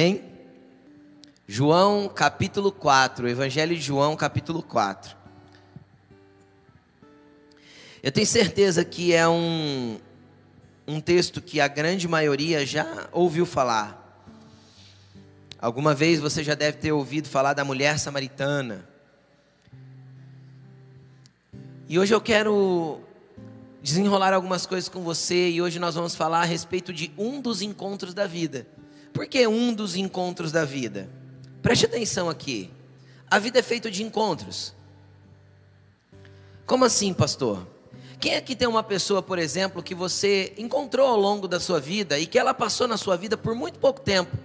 Amém? João capítulo 4, Evangelho de João capítulo 4. Eu tenho certeza que é um, um texto que a grande maioria já ouviu falar. Alguma vez você já deve ter ouvido falar da mulher samaritana. E hoje eu quero desenrolar algumas coisas com você e hoje nós vamos falar a respeito de um dos encontros da vida. Por que um dos encontros da vida? Preste atenção aqui. A vida é feita de encontros. Como assim, pastor? Quem aqui tem uma pessoa, por exemplo, que você encontrou ao longo da sua vida e que ela passou na sua vida por muito pouco tempo,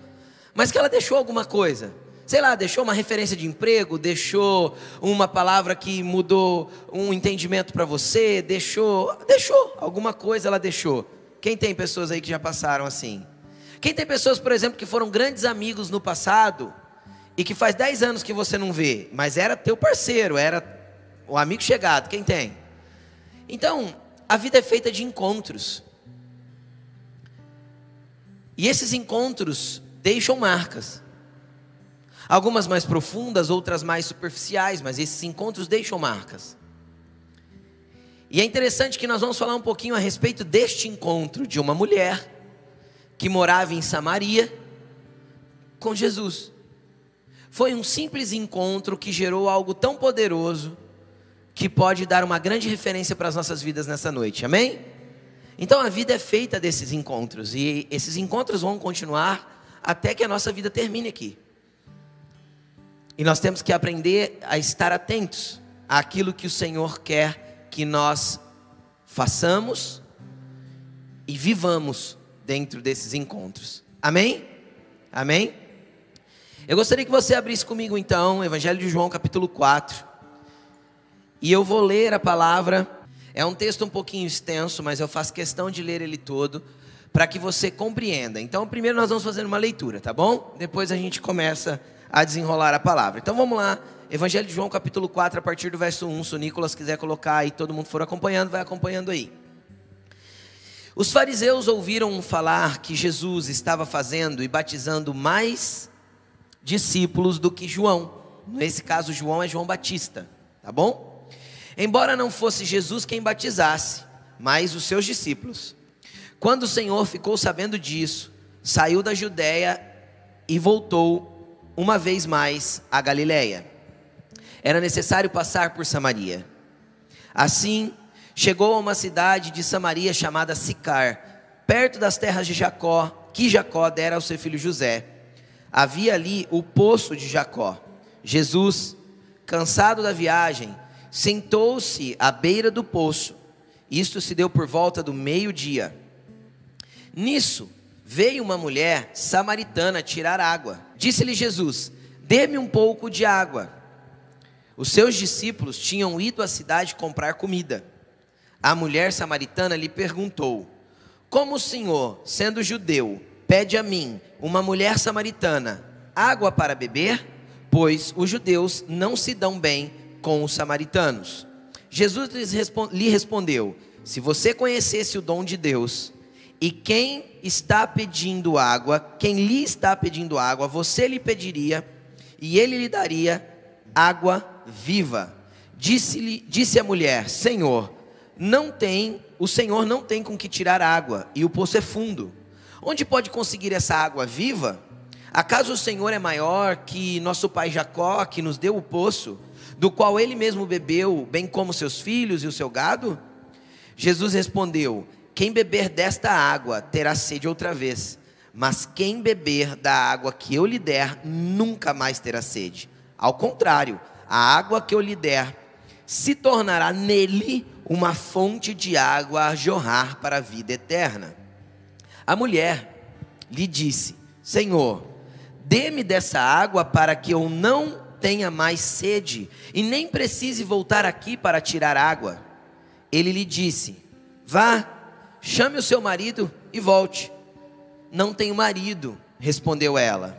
mas que ela deixou alguma coisa? sei lá, deixou uma referência de emprego, deixou uma palavra que mudou um entendimento para você, deixou, deixou alguma coisa ela deixou. Quem tem pessoas aí que já passaram assim? Quem tem pessoas, por exemplo, que foram grandes amigos no passado e que faz 10 anos que você não vê, mas era teu parceiro, era o amigo chegado, quem tem? Então, a vida é feita de encontros. E esses encontros deixam marcas. Algumas mais profundas, outras mais superficiais, mas esses encontros deixam marcas. E é interessante que nós vamos falar um pouquinho a respeito deste encontro de uma mulher que morava em Samaria com Jesus. Foi um simples encontro que gerou algo tão poderoso que pode dar uma grande referência para as nossas vidas nessa noite. Amém? Então a vida é feita desses encontros e esses encontros vão continuar até que a nossa vida termine aqui. E nós temos que aprender a estar atentos àquilo que o Senhor quer que nós façamos e vivamos dentro desses encontros. Amém? Amém? Eu gostaria que você abrisse comigo então Evangelho de João, capítulo 4. E eu vou ler a palavra. É um texto um pouquinho extenso, mas eu faço questão de ler ele todo para que você compreenda. Então, primeiro nós vamos fazer uma leitura, tá bom? Depois a gente começa a desenrolar a palavra. Então vamos lá, Evangelho de João, capítulo 4, a partir do verso 1. Se o Nicolas quiser colocar e todo mundo for acompanhando, vai acompanhando aí. Os fariseus ouviram falar que Jesus estava fazendo e batizando mais discípulos do que João. Nesse caso, João é João Batista, tá bom? Embora não fosse Jesus quem batizasse, mas os seus discípulos. Quando o Senhor ficou sabendo disso, saiu da Judéia e voltou uma vez mais a Galiléia. Era necessário passar por Samaria. Assim, chegou a uma cidade de Samaria chamada Sicar, perto das terras de Jacó, que Jacó dera ao seu filho José. Havia ali o poço de Jacó. Jesus, cansado da viagem, sentou-se à beira do poço. Isto se deu por volta do meio-dia. Nisso, veio uma mulher samaritana tirar água. Disse-lhe Jesus: Dê-me um pouco de água. Os seus discípulos tinham ido à cidade comprar comida. A mulher samaritana lhe perguntou: Como o senhor, sendo judeu, pede a mim, uma mulher samaritana, água para beber? Pois os judeus não se dão bem com os samaritanos. Jesus lhe respondeu: Se você conhecesse o dom de Deus, e quem está pedindo água, quem lhe está pedindo água, você lhe pediria, e ele lhe daria água viva. Disse-lhe, disse a mulher: Senhor, não tem, o Senhor não tem com que tirar água, e o poço é fundo. Onde pode conseguir essa água viva? Acaso o Senhor é maior que nosso pai Jacó, que nos deu o poço, do qual ele mesmo bebeu, bem como seus filhos e o seu gado? Jesus respondeu: quem beber desta água terá sede outra vez, mas quem beber da água que eu lhe der nunca mais terá sede. Ao contrário, a água que eu lhe der se tornará nele uma fonte de água a jorrar para a vida eterna. A mulher lhe disse: Senhor, dê-me dessa água para que eu não tenha mais sede e nem precise voltar aqui para tirar água. Ele lhe disse: Vá Chame o seu marido e volte. Não tenho marido, respondeu ela.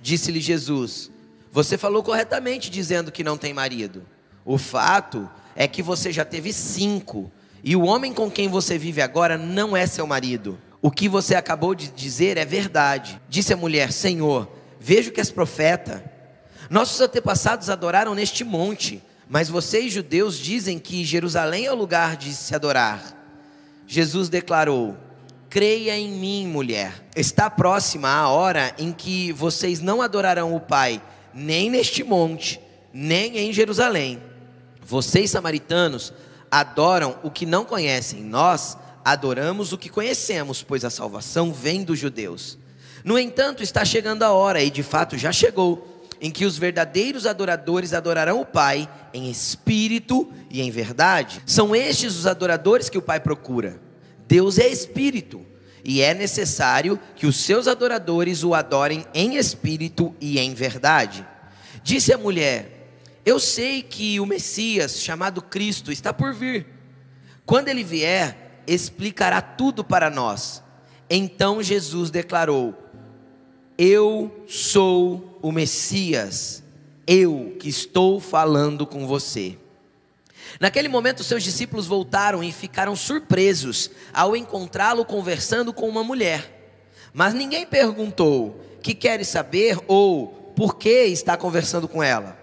Disse-lhe Jesus: Você falou corretamente dizendo que não tem marido. O fato é que você já teve cinco, e o homem com quem você vive agora não é seu marido. O que você acabou de dizer é verdade. Disse a mulher: Senhor, vejo que és profeta. Nossos antepassados adoraram neste monte, mas vocês, judeus, dizem que Jerusalém é o lugar de se adorar. Jesus declarou: Creia em mim, mulher. Está próxima a hora em que vocês não adorarão o Pai, nem neste monte, nem em Jerusalém. Vocês, samaritanos, adoram o que não conhecem. Nós adoramos o que conhecemos, pois a salvação vem dos judeus. No entanto, está chegando a hora, e de fato já chegou, em que os verdadeiros adoradores adorarão o Pai em espírito e em verdade. São estes os adoradores que o Pai procura. Deus é espírito e é necessário que os seus adoradores o adorem em espírito e em verdade. Disse a mulher: Eu sei que o Messias, chamado Cristo, está por vir. Quando ele vier, explicará tudo para nós. Então Jesus declarou: Eu sou o Messias, eu que estou falando com você. Naquele momento, seus discípulos voltaram e ficaram surpresos ao encontrá-lo conversando com uma mulher. Mas ninguém perguntou: que queres saber ou por que está conversando com ela?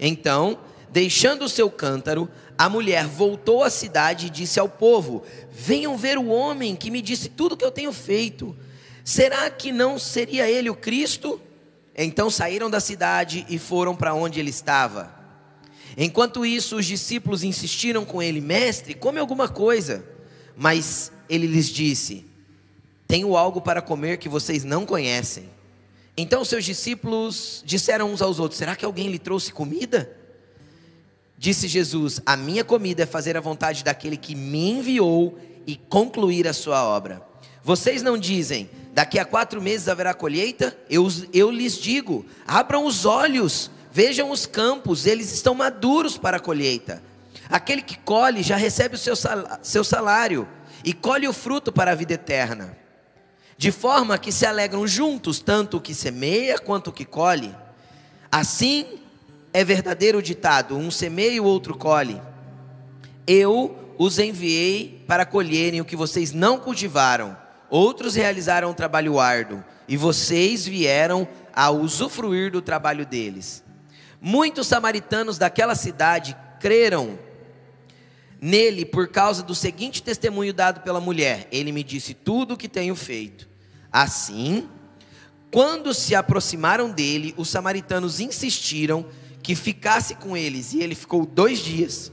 Então, deixando o seu cântaro, a mulher voltou à cidade e disse ao povo: Venham ver o homem que me disse tudo o que eu tenho feito. Será que não seria ele o Cristo? Então saíram da cidade e foram para onde ele estava. Enquanto isso, os discípulos insistiram com ele: Mestre, come alguma coisa. Mas ele lhes disse: Tenho algo para comer que vocês não conhecem. Então seus discípulos disseram uns aos outros: Será que alguém lhe trouxe comida? Disse Jesus: A minha comida é fazer a vontade daquele que me enviou e concluir a sua obra. Vocês não dizem: Daqui a quatro meses haverá colheita? Eu, eu lhes digo: abram os olhos Vejam os campos, eles estão maduros para a colheita. Aquele que colhe já recebe o seu salário e colhe o fruto para a vida eterna. De forma que se alegram juntos, tanto o que semeia quanto o que colhe. Assim é verdadeiro o ditado: um semeia e o outro colhe. Eu os enviei para colherem o que vocês não cultivaram, outros realizaram um trabalho árduo, e vocês vieram a usufruir do trabalho deles. Muitos samaritanos daquela cidade creram nele por causa do seguinte testemunho dado pela mulher: Ele me disse tudo o que tenho feito. Assim, quando se aproximaram dele, os samaritanos insistiram que ficasse com eles, e ele ficou dois dias.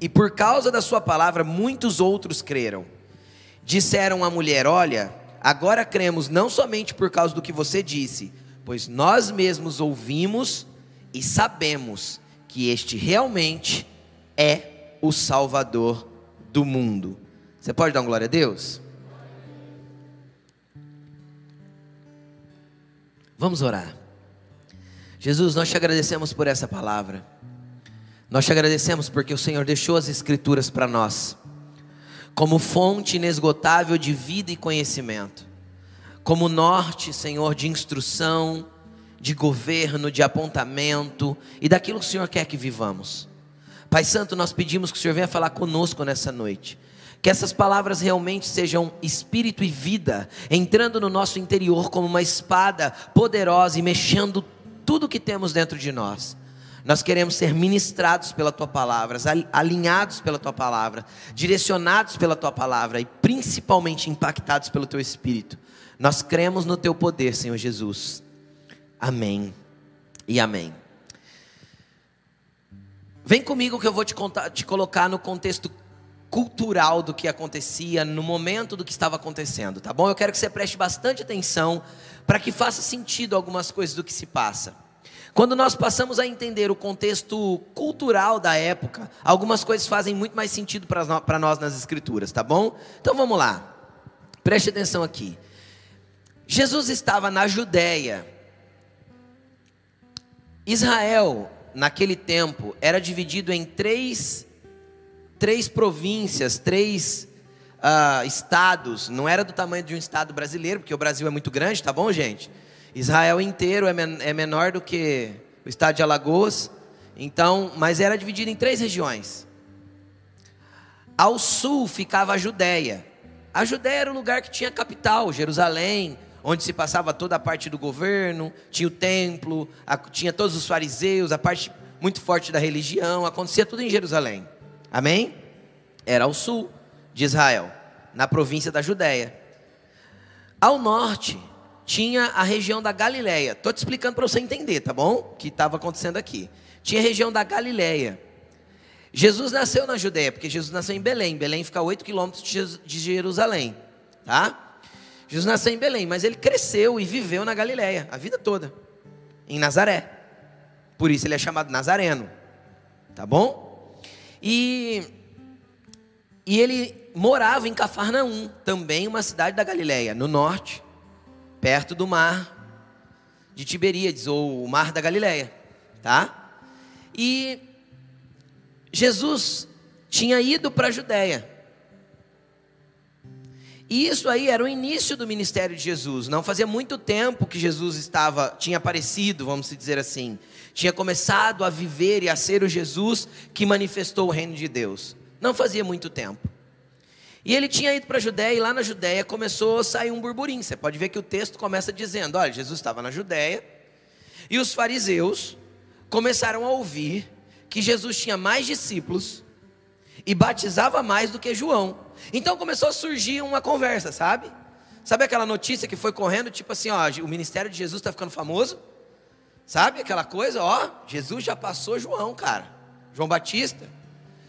E por causa da sua palavra, muitos outros creram. Disseram à mulher: Olha, agora cremos não somente por causa do que você disse, pois nós mesmos ouvimos e sabemos que este realmente é o Salvador do mundo. Você pode dar uma glória a Deus? Vamos orar. Jesus, nós te agradecemos por essa palavra. Nós te agradecemos porque o Senhor deixou as Escrituras para nós, como fonte inesgotável de vida e conhecimento, como norte, Senhor, de instrução, de governo, de apontamento e daquilo que o Senhor quer que vivamos. Pai Santo, nós pedimos que o Senhor venha falar conosco nessa noite. Que essas palavras realmente sejam espírito e vida, entrando no nosso interior como uma espada poderosa e mexendo tudo que temos dentro de nós. Nós queremos ser ministrados pela tua palavra, alinhados pela tua palavra, direcionados pela tua palavra e principalmente impactados pelo teu espírito. Nós cremos no teu poder, Senhor Jesus. Amém e amém. Vem comigo que eu vou te, contar, te colocar no contexto cultural do que acontecia, no momento do que estava acontecendo, tá bom? Eu quero que você preste bastante atenção para que faça sentido algumas coisas do que se passa. Quando nós passamos a entender o contexto cultural da época, algumas coisas fazem muito mais sentido para nós nas Escrituras, tá bom? Então vamos lá, preste atenção aqui. Jesus estava na Judéia, Israel, naquele tempo, era dividido em três, três províncias, três uh, estados. Não era do tamanho de um estado brasileiro, porque o Brasil é muito grande, tá bom, gente? Israel inteiro é, men é menor do que o estado de Alagoas. Então, mas era dividido em três regiões. Ao sul ficava a Judéia, a Judéia era o lugar que tinha capital, Jerusalém, onde se passava toda a parte do governo, tinha o templo, tinha todos os fariseus, a parte muito forte da religião, acontecia tudo em Jerusalém. Amém? Era ao sul de Israel, na província da Judéia. Ao norte tinha a região da Galileia. Estou te explicando para você entender, tá bom? O que estava acontecendo aqui. Tinha a região da Galileia. Jesus nasceu na Judéia, porque Jesus nasceu em Belém. Belém fica a 8 quilômetros de Jerusalém, tá? Jesus nasceu em Belém, mas ele cresceu e viveu na Galileia a vida toda, em Nazaré. Por isso ele é chamado Nazareno, tá bom? E, e ele morava em Cafarnaum, também uma cidade da Galileia, no norte, perto do mar de Tiberíades, ou o mar da Galileia, tá? E Jesus tinha ido para a Judéia. E isso aí era o início do ministério de Jesus. Não fazia muito tempo que Jesus estava, tinha aparecido, vamos dizer assim. Tinha começado a viver e a ser o Jesus que manifestou o reino de Deus. Não fazia muito tempo. E ele tinha ido para a Judéia e lá na Judéia começou a sair um burburinho. Você pode ver que o texto começa dizendo: olha, Jesus estava na Judéia e os fariseus começaram a ouvir que Jesus tinha mais discípulos e batizava mais do que João. Então começou a surgir uma conversa, sabe? Sabe aquela notícia que foi correndo, tipo assim, ó, o ministério de Jesus está ficando famoso? Sabe aquela coisa, ó, Jesus já passou João, cara. João Batista.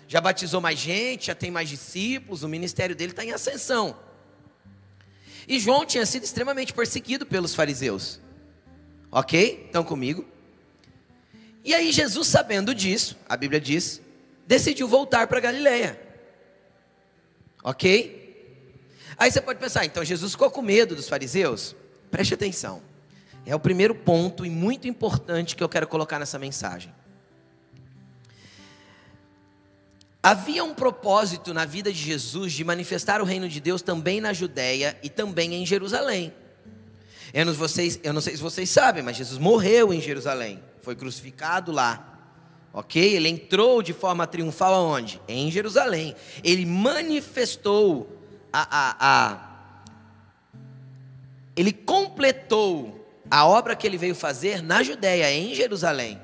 Já batizou mais gente, já tem mais discípulos, o ministério dele está em ascensão. E João tinha sido extremamente perseguido pelos fariseus. Ok? Estão comigo? E aí Jesus, sabendo disso, a Bíblia diz, decidiu voltar para Galiléia. Ok? Aí você pode pensar, então Jesus ficou com medo dos fariseus? Preste atenção. É o primeiro ponto e muito importante que eu quero colocar nessa mensagem. Havia um propósito na vida de Jesus de manifestar o reino de Deus também na Judéia e também em Jerusalém. Eu não, vocês, eu não sei se vocês sabem, mas Jesus morreu em Jerusalém, foi crucificado lá. Ok? Ele entrou de forma triunfal aonde? Em Jerusalém. Ele manifestou a, a, a. Ele completou a obra que ele veio fazer na Judéia, em Jerusalém.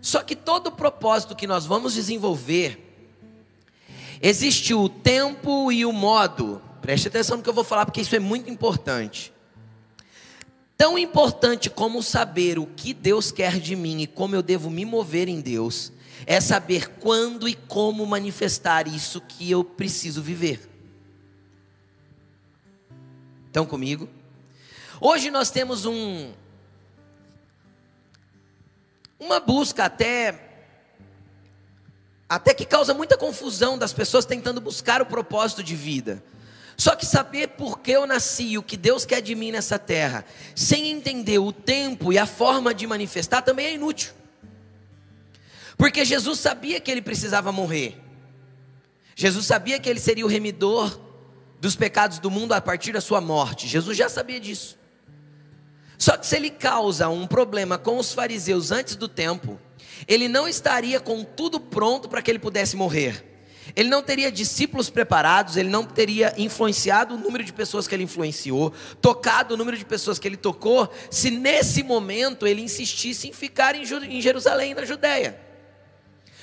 Só que todo o propósito que nós vamos desenvolver, existe o tempo e o modo. Preste atenção no que eu vou falar, porque isso é muito importante. Tão importante como saber o que Deus quer de mim e como eu devo me mover em Deus, é saber quando e como manifestar isso que eu preciso viver. Estão comigo? Hoje nós temos um uma busca até até que causa muita confusão das pessoas tentando buscar o propósito de vida. Só que saber por que eu nasci, o que Deus quer de mim nessa terra, sem entender o tempo e a forma de manifestar, também é inútil. Porque Jesus sabia que ele precisava morrer. Jesus sabia que ele seria o remidor dos pecados do mundo a partir da sua morte. Jesus já sabia disso. Só que se ele causa um problema com os fariseus antes do tempo, ele não estaria com tudo pronto para que ele pudesse morrer ele não teria discípulos preparados, ele não teria influenciado o número de pessoas que ele influenciou, tocado o número de pessoas que ele tocou, se nesse momento ele insistisse em ficar em Jerusalém, na Judéia.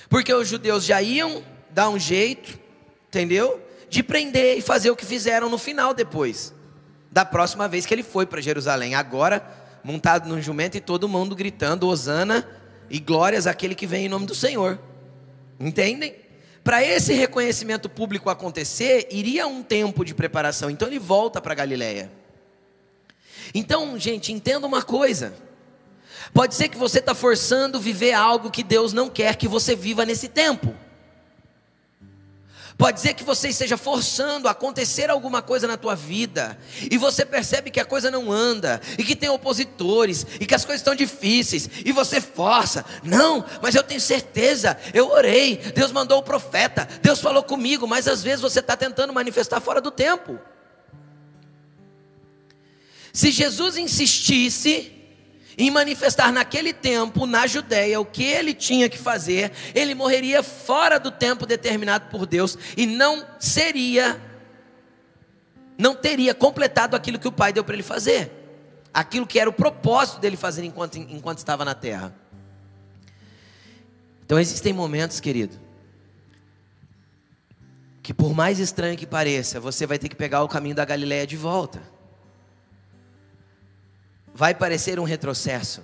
Porque os judeus já iam dar um jeito, entendeu? De prender e fazer o que fizeram no final depois, da próxima vez que ele foi para Jerusalém. Agora, montado num jumento e todo mundo gritando: Hosana e glórias àquele que vem em nome do Senhor. Entendem? Para esse reconhecimento público acontecer, iria um tempo de preparação. Então ele volta para Galiléia. Então, gente, entenda uma coisa. Pode ser que você está forçando viver algo que Deus não quer que você viva nesse tempo. Pode ser que você esteja forçando acontecer alguma coisa na tua vida e você percebe que a coisa não anda e que tem opositores e que as coisas estão difíceis e você força. Não, mas eu tenho certeza. Eu orei, Deus mandou o profeta, Deus falou comigo, mas às vezes você está tentando manifestar fora do tempo. Se Jesus insistisse em manifestar naquele tempo, na Judéia, o que ele tinha que fazer, ele morreria fora do tempo determinado por Deus e não seria não teria completado aquilo que o pai deu para ele fazer, aquilo que era o propósito dele fazer enquanto, enquanto estava na terra. Então existem momentos, querido, que por mais estranho que pareça, você vai ter que pegar o caminho da Galileia de volta. Vai parecer um retrocesso.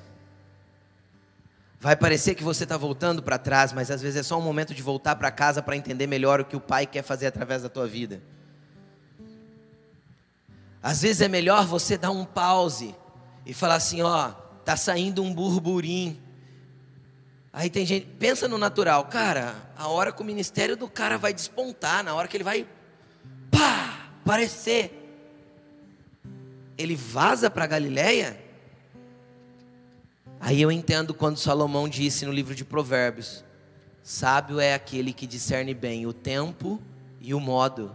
Vai parecer que você está voltando para trás, mas às vezes é só um momento de voltar para casa para entender melhor o que o Pai quer fazer através da tua vida. Às vezes é melhor você dar um pause e falar assim: ó, tá saindo um burburinho. Aí tem gente, pensa no natural, cara, a hora que o ministério do cara vai despontar, na hora que ele vai, pá, aparecer, ele vaza para Galiléia. Aí eu entendo quando Salomão disse no livro de Provérbios: sábio é aquele que discerne bem o tempo e o modo.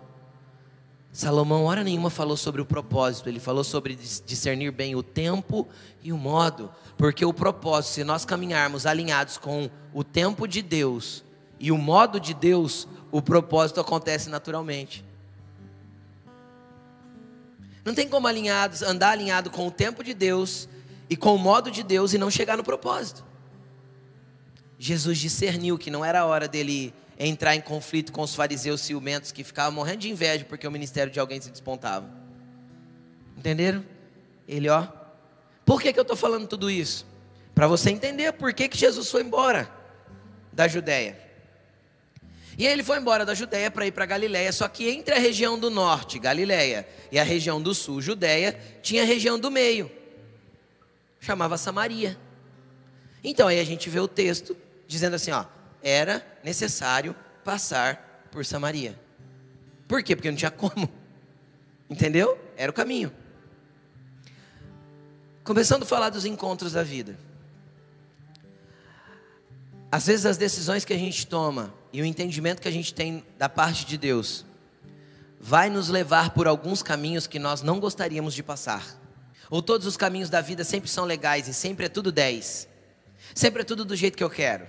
Salomão, hora nenhuma, falou sobre o propósito, ele falou sobre discernir bem o tempo e o modo, porque o propósito, se nós caminharmos alinhados com o tempo de Deus e o modo de Deus, o propósito acontece naturalmente. Não tem como alinhados, andar alinhado com o tempo de Deus e com o modo de Deus e não chegar no propósito. Jesus discerniu que não era a hora dele entrar em conflito com os fariseus ciumentos que ficavam morrendo de inveja porque o ministério de alguém se despontava. Entenderam? Ele, ó. Por que, que eu estou falando tudo isso? Para você entender por que, que Jesus foi embora da Judéia. E aí ele foi embora da Judéia para ir para Galiléia, só que entre a região do norte, Galiléia, e a região do sul, Judéia, tinha a região do meio. Chamava Samaria. Então aí a gente vê o texto dizendo assim, ó, era necessário passar por Samaria. Por quê? Porque não tinha como. Entendeu? Era o caminho. Começando a falar dos encontros da vida. Às vezes as decisões que a gente toma e o entendimento que a gente tem da parte de Deus vai nos levar por alguns caminhos que nós não gostaríamos de passar. Ou todos os caminhos da vida sempre são legais e sempre é tudo 10. Sempre é tudo do jeito que eu quero.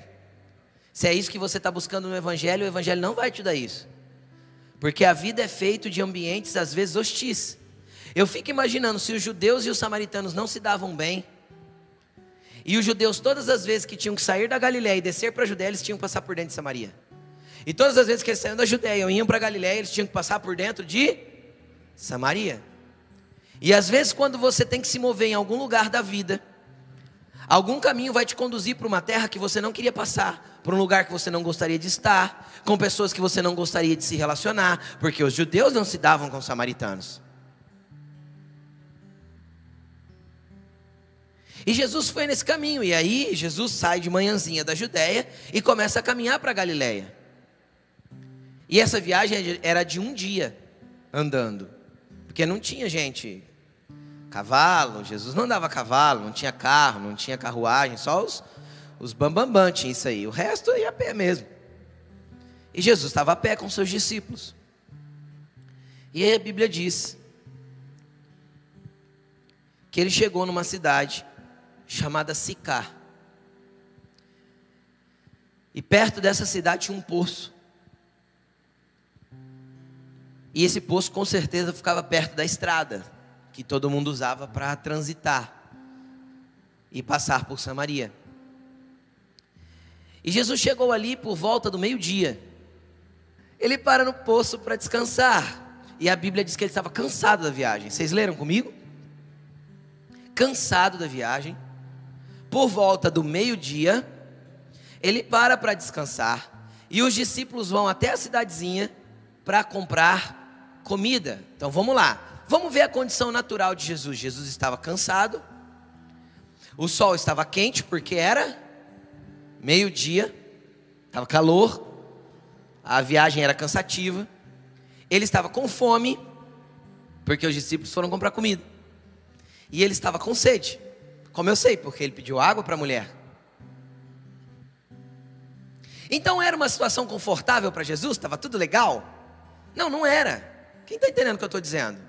Se é isso que você está buscando no Evangelho, o Evangelho não vai te dar isso. Porque a vida é feita de ambientes às vezes hostis. Eu fico imaginando se os judeus e os samaritanos não se davam bem, e os judeus, todas as vezes que tinham que sair da Galiléia e descer para a Judéia, eles tinham que passar por dentro de Samaria. E todas as vezes que eles saíam da Judéia e iam para Galiléia, eles tinham que passar por dentro de Samaria. E às vezes, quando você tem que se mover em algum lugar da vida, algum caminho vai te conduzir para uma terra que você não queria passar, para um lugar que você não gostaria de estar, com pessoas que você não gostaria de se relacionar, porque os judeus não se davam com os samaritanos. E Jesus foi nesse caminho, e aí Jesus sai de manhãzinha da Judéia e começa a caminhar para Galiléia. E essa viagem era de um dia andando, porque não tinha gente, cavalo, Jesus não andava cavalo, não tinha carro, não tinha carruagem, só os, os bambambam tinham isso aí. O resto ia a pé mesmo. E Jesus estava a pé com seus discípulos. E aí a Bíblia diz que ele chegou numa cidade chamada Sicar. E perto dessa cidade tinha um poço. E esse poço com certeza ficava perto da estrada, que todo mundo usava para transitar e passar por Samaria. E Jesus chegou ali por volta do meio-dia. Ele para no poço para descansar. E a Bíblia diz que ele estava cansado da viagem. Vocês leram comigo? Cansado da viagem. Por volta do meio-dia, ele para para descansar. E os discípulos vão até a cidadezinha para comprar comida. Então vamos lá. Vamos ver a condição natural de Jesus. Jesus estava cansado. O sol estava quente porque era meio-dia, estava calor, a viagem era cansativa, ele estava com fome, porque os discípulos foram comprar comida, e ele estava com sede, como eu sei, porque ele pediu água para a mulher. Então era uma situação confortável para Jesus? Estava tudo legal? Não, não era. Quem está entendendo o que eu estou dizendo?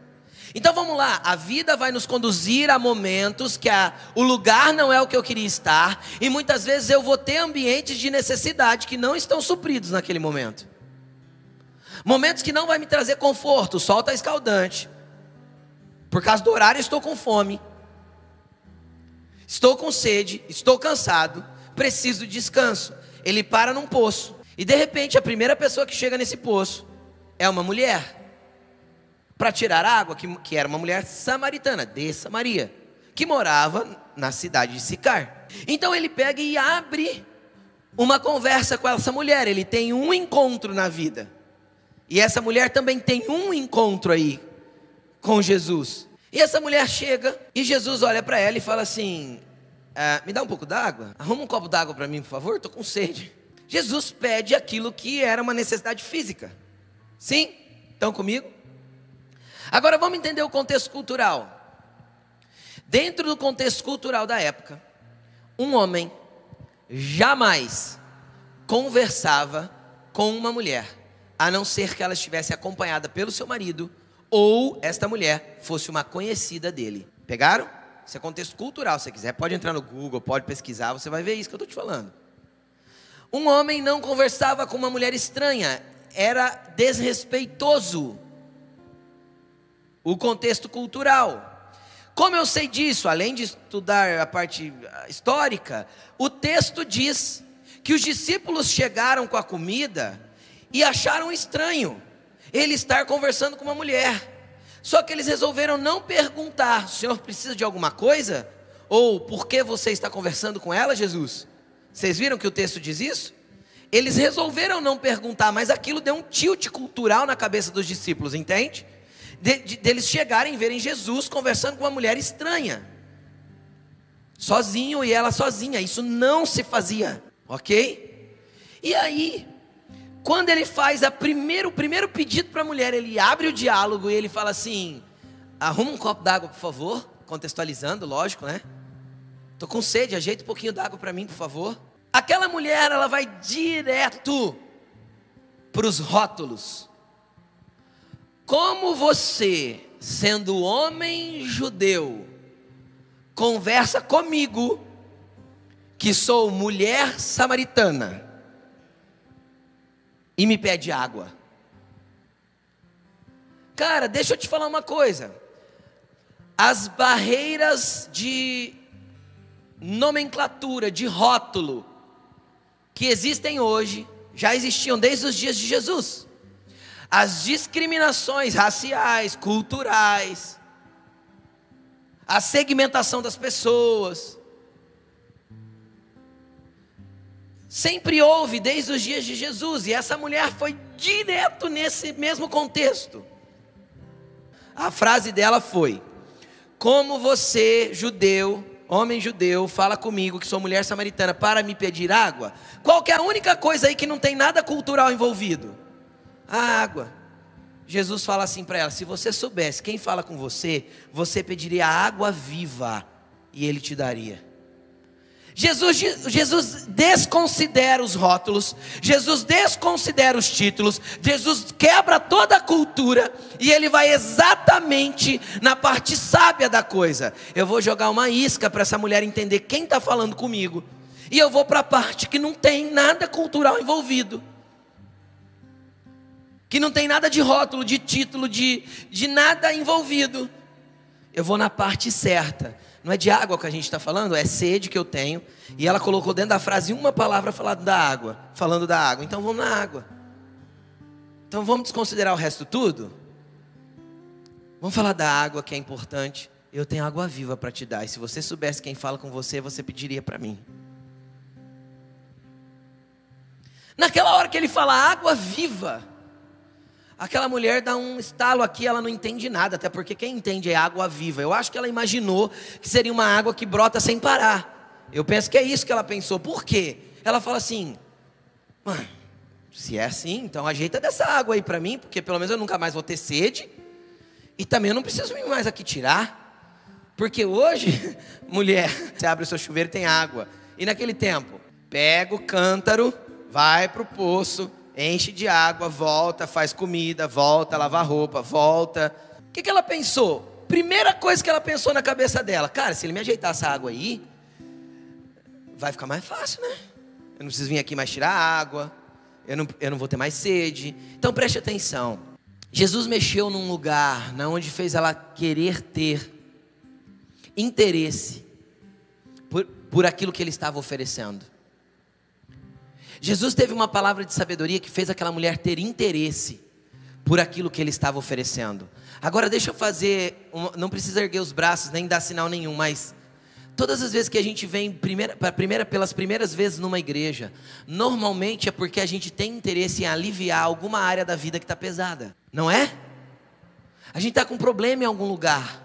Então vamos lá, a vida vai nos conduzir a momentos que a, o lugar não é o que eu queria estar, e muitas vezes eu vou ter ambientes de necessidade que não estão supridos naquele momento. Momentos que não vai me trazer conforto, o sol está escaldante, Por causa do horário, estou com fome. Estou com sede, estou cansado, preciso de descanso. Ele para num poço. E de repente, a primeira pessoa que chega nesse poço é uma mulher. Para tirar água, que, que era uma mulher samaritana, de Samaria, que morava na cidade de Sicar. Então ele pega e abre uma conversa com essa mulher. Ele tem um encontro na vida. E essa mulher também tem um encontro aí com Jesus. E essa mulher chega e Jesus olha para ela e fala assim: ah, Me dá um pouco d'água? Arruma um copo d'água para mim, por favor, estou com sede. Jesus pede aquilo que era uma necessidade física. Sim? Estão comigo? Agora vamos entender o contexto cultural. Dentro do contexto cultural da época, um homem jamais conversava com uma mulher, a não ser que ela estivesse acompanhada pelo seu marido ou esta mulher fosse uma conhecida dele. Pegaram? Isso é contexto cultural. Se você quiser, pode entrar no Google, pode pesquisar, você vai ver isso que eu estou te falando. Um homem não conversava com uma mulher estranha, era desrespeitoso. O contexto cultural. Como eu sei disso, além de estudar a parte histórica, o texto diz que os discípulos chegaram com a comida e acharam estranho ele estar conversando com uma mulher. Só que eles resolveram não perguntar: o senhor precisa de alguma coisa? Ou por que você está conversando com ela, Jesus? Vocês viram que o texto diz isso? Eles resolveram não perguntar, mas aquilo deu um tilt cultural na cabeça dos discípulos, entende? De, de, deles chegarem e verem Jesus conversando com uma mulher estranha, sozinho e ela sozinha. Isso não se fazia, ok? E aí, quando ele faz a primeiro, o primeiro pedido para a mulher, ele abre o diálogo e ele fala assim: arruma um copo d'água, por favor. Contextualizando, lógico, né? Tô com sede, ajeita um pouquinho d'água para mim, por favor. Aquela mulher, ela vai direto para os rótulos. Como você, sendo homem judeu, conversa comigo, que sou mulher samaritana, e me pede água? Cara, deixa eu te falar uma coisa. As barreiras de nomenclatura, de rótulo, que existem hoje já existiam desde os dias de Jesus. As discriminações raciais, culturais, a segmentação das pessoas. Sempre houve desde os dias de Jesus, e essa mulher foi direto nesse mesmo contexto. A frase dela foi: Como você, judeu, homem judeu, fala comigo que sou mulher samaritana para me pedir água? Qual que é a única coisa aí que não tem nada cultural envolvido? A água. Jesus fala assim para ela: se você soubesse quem fala com você, você pediria água viva e ele te daria. Jesus, Jesus desconsidera os rótulos, Jesus desconsidera os títulos, Jesus quebra toda a cultura e ele vai exatamente na parte sábia da coisa. Eu vou jogar uma isca para essa mulher entender quem está falando comigo, e eu vou para a parte que não tem nada cultural envolvido. Que não tem nada de rótulo, de título, de, de nada envolvido. Eu vou na parte certa. Não é de água que a gente está falando, é sede que eu tenho. E ela colocou dentro da frase uma palavra falando da água, falando da água. Então vamos na água. Então vamos desconsiderar o resto tudo? Vamos falar da água que é importante. Eu tenho água viva para te dar. E se você soubesse quem fala com você, você pediria para mim. Naquela hora que ele fala água viva, Aquela mulher dá um estalo aqui, ela não entende nada, até porque quem entende é água viva. Eu acho que ela imaginou que seria uma água que brota sem parar. Eu penso que é isso que ela pensou. Por quê? Ela fala assim: se é assim, então ajeita dessa água aí para mim, porque pelo menos eu nunca mais vou ter sede. E também eu não preciso vir mais aqui tirar. Porque hoje, mulher, você abre o seu chuveiro e tem água. E naquele tempo, pega o cântaro, vai para o poço, enche de água, volta, faz comida, volta, lava roupa, volta. O que, que ela pensou? Primeira coisa que ela pensou na cabeça dela, cara, se ele me ajeitar essa água aí, vai ficar mais fácil, né? Eu não preciso vir aqui mais tirar água, eu não, eu não vou ter mais sede. Então preste atenção. Jesus mexeu num lugar na onde fez ela querer ter interesse por, por aquilo que ele estava oferecendo. Jesus teve uma palavra de sabedoria que fez aquela mulher ter interesse por aquilo que ele estava oferecendo. Agora deixa eu fazer, uma, não precisa erguer os braços nem dar sinal nenhum, mas todas as vezes que a gente vem primeira, primeira, pelas primeiras vezes numa igreja, normalmente é porque a gente tem interesse em aliviar alguma área da vida que está pesada, não é? A gente está com um problema em algum lugar,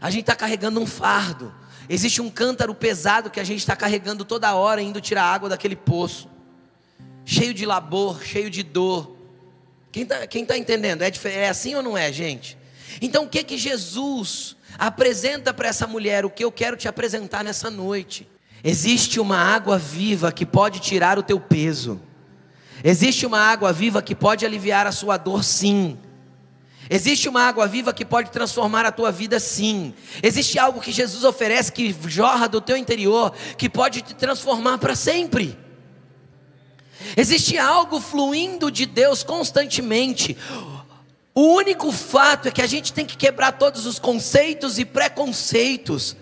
a gente está carregando um fardo, existe um cântaro pesado que a gente está carregando toda hora, indo tirar água daquele poço, cheio de labor, cheio de dor. Quem está quem tá entendendo? É, é assim ou não é, gente? Então o que que Jesus apresenta para essa mulher? O que eu quero te apresentar nessa noite? Existe uma água viva que pode tirar o teu peso. Existe uma água viva que pode aliviar a sua dor, sim. Existe uma água viva que pode transformar a tua vida, sim. Existe algo que Jesus oferece que jorra do teu interior, que pode te transformar para sempre. Existe algo fluindo de Deus constantemente. O único fato é que a gente tem que quebrar todos os conceitos e preconceitos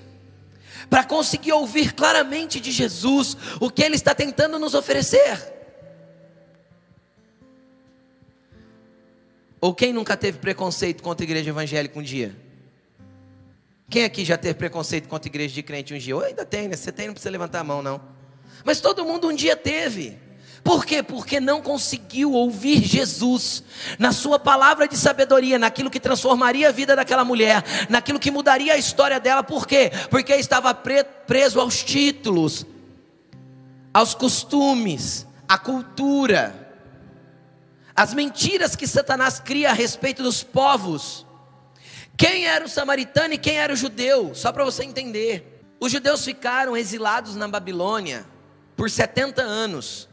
para conseguir ouvir claramente de Jesus o que Ele está tentando nos oferecer. Ou quem nunca teve preconceito contra a igreja evangélica um dia? Quem aqui já teve preconceito contra a igreja de crente um dia? Ou ainda tem, né? Você tem, não precisa levantar a mão, não. Mas todo mundo um dia teve. Por quê? Porque não conseguiu ouvir Jesus na sua palavra de sabedoria, naquilo que transformaria a vida daquela mulher, naquilo que mudaria a história dela. Por quê? Porque estava preso aos títulos, aos costumes, à cultura, as mentiras que Satanás cria a respeito dos povos. Quem era o samaritano e quem era o judeu? Só para você entender. Os judeus ficaram exilados na Babilônia por 70 anos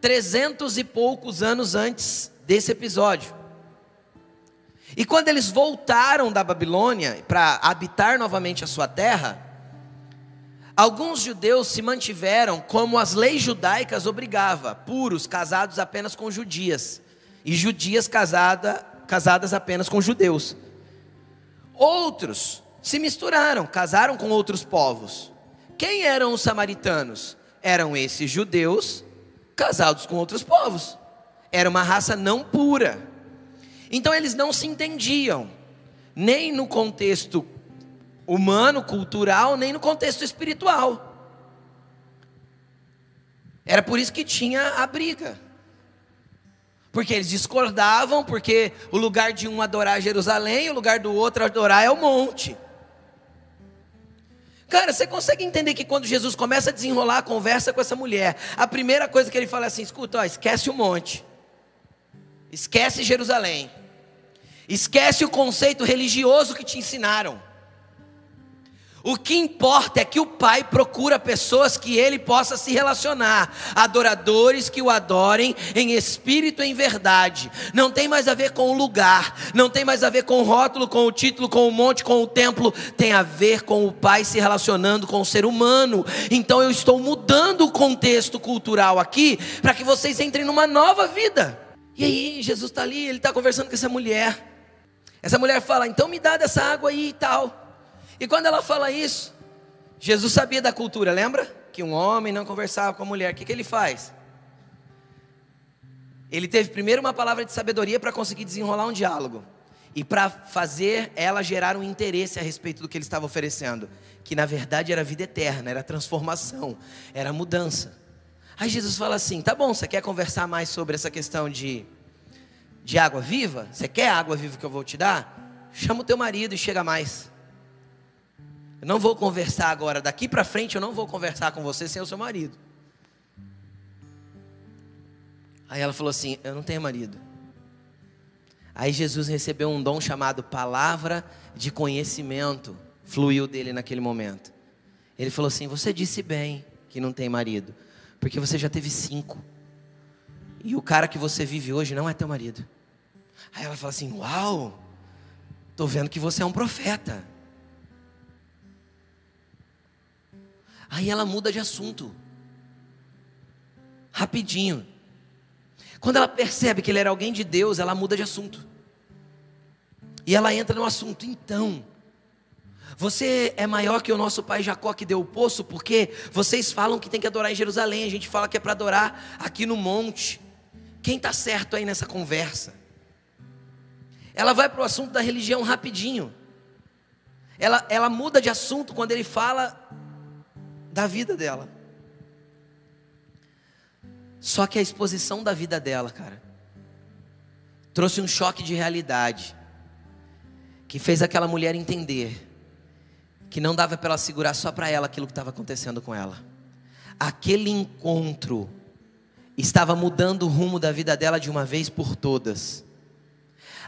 trezentos e poucos anos antes desse episódio. E quando eles voltaram da Babilônia para habitar novamente a sua terra, alguns judeus se mantiveram como as leis judaicas obrigavam, puros, casados apenas com judias, e judias casada, casadas apenas com judeus. Outros se misturaram, casaram com outros povos. Quem eram os samaritanos? Eram esses judeus casados com outros povos. Era uma raça não pura. Então eles não se entendiam, nem no contexto humano, cultural, nem no contexto espiritual. Era por isso que tinha a briga. Porque eles discordavam, porque o lugar de um adorar Jerusalém, o lugar do outro adorar é o monte. Cara, você consegue entender que quando Jesus começa a desenrolar a conversa com essa mulher, a primeira coisa que ele fala é assim: escuta, ó, esquece o monte, esquece Jerusalém, esquece o conceito religioso que te ensinaram. O que importa é que o Pai procura pessoas que ele possa se relacionar, adoradores que o adorem em espírito e em verdade. Não tem mais a ver com o lugar, não tem mais a ver com o rótulo, com o título, com o monte, com o templo, tem a ver com o Pai se relacionando com o ser humano. Então eu estou mudando o contexto cultural aqui para que vocês entrem numa nova vida. E aí, Jesus está ali, ele está conversando com essa mulher. Essa mulher fala: então me dá dessa água aí e tal. E quando ela fala isso, Jesus sabia da cultura, lembra? Que um homem não conversava com a mulher. O que, que ele faz? Ele teve primeiro uma palavra de sabedoria para conseguir desenrolar um diálogo. E para fazer ela gerar um interesse a respeito do que ele estava oferecendo. Que na verdade era vida eterna, era transformação, era mudança. Aí Jesus fala assim: tá bom, você quer conversar mais sobre essa questão de, de água viva? Você quer a água viva que eu vou te dar? Chama o teu marido e chega mais. Eu não vou conversar agora, daqui para frente eu não vou conversar com você sem o seu marido. Aí ela falou assim: Eu não tenho marido. Aí Jesus recebeu um dom chamado palavra de conhecimento, fluiu dele naquele momento. Ele falou assim: Você disse bem que não tem marido, porque você já teve cinco. E o cara que você vive hoje não é teu marido. Aí ela fala assim: Uau, estou vendo que você é um profeta. Aí ela muda de assunto. Rapidinho. Quando ela percebe que ele era alguém de Deus, ela muda de assunto. E ela entra no assunto, então. Você é maior que o nosso pai Jacó que deu o poço, porque vocês falam que tem que adorar em Jerusalém, a gente fala que é para adorar aqui no monte. Quem está certo aí nessa conversa? Ela vai para o assunto da religião rapidinho. Ela, ela muda de assunto quando ele fala da vida dela. Só que a exposição da vida dela, cara, trouxe um choque de realidade que fez aquela mulher entender que não dava para ela segurar só para ela aquilo que estava acontecendo com ela. Aquele encontro estava mudando o rumo da vida dela de uma vez por todas.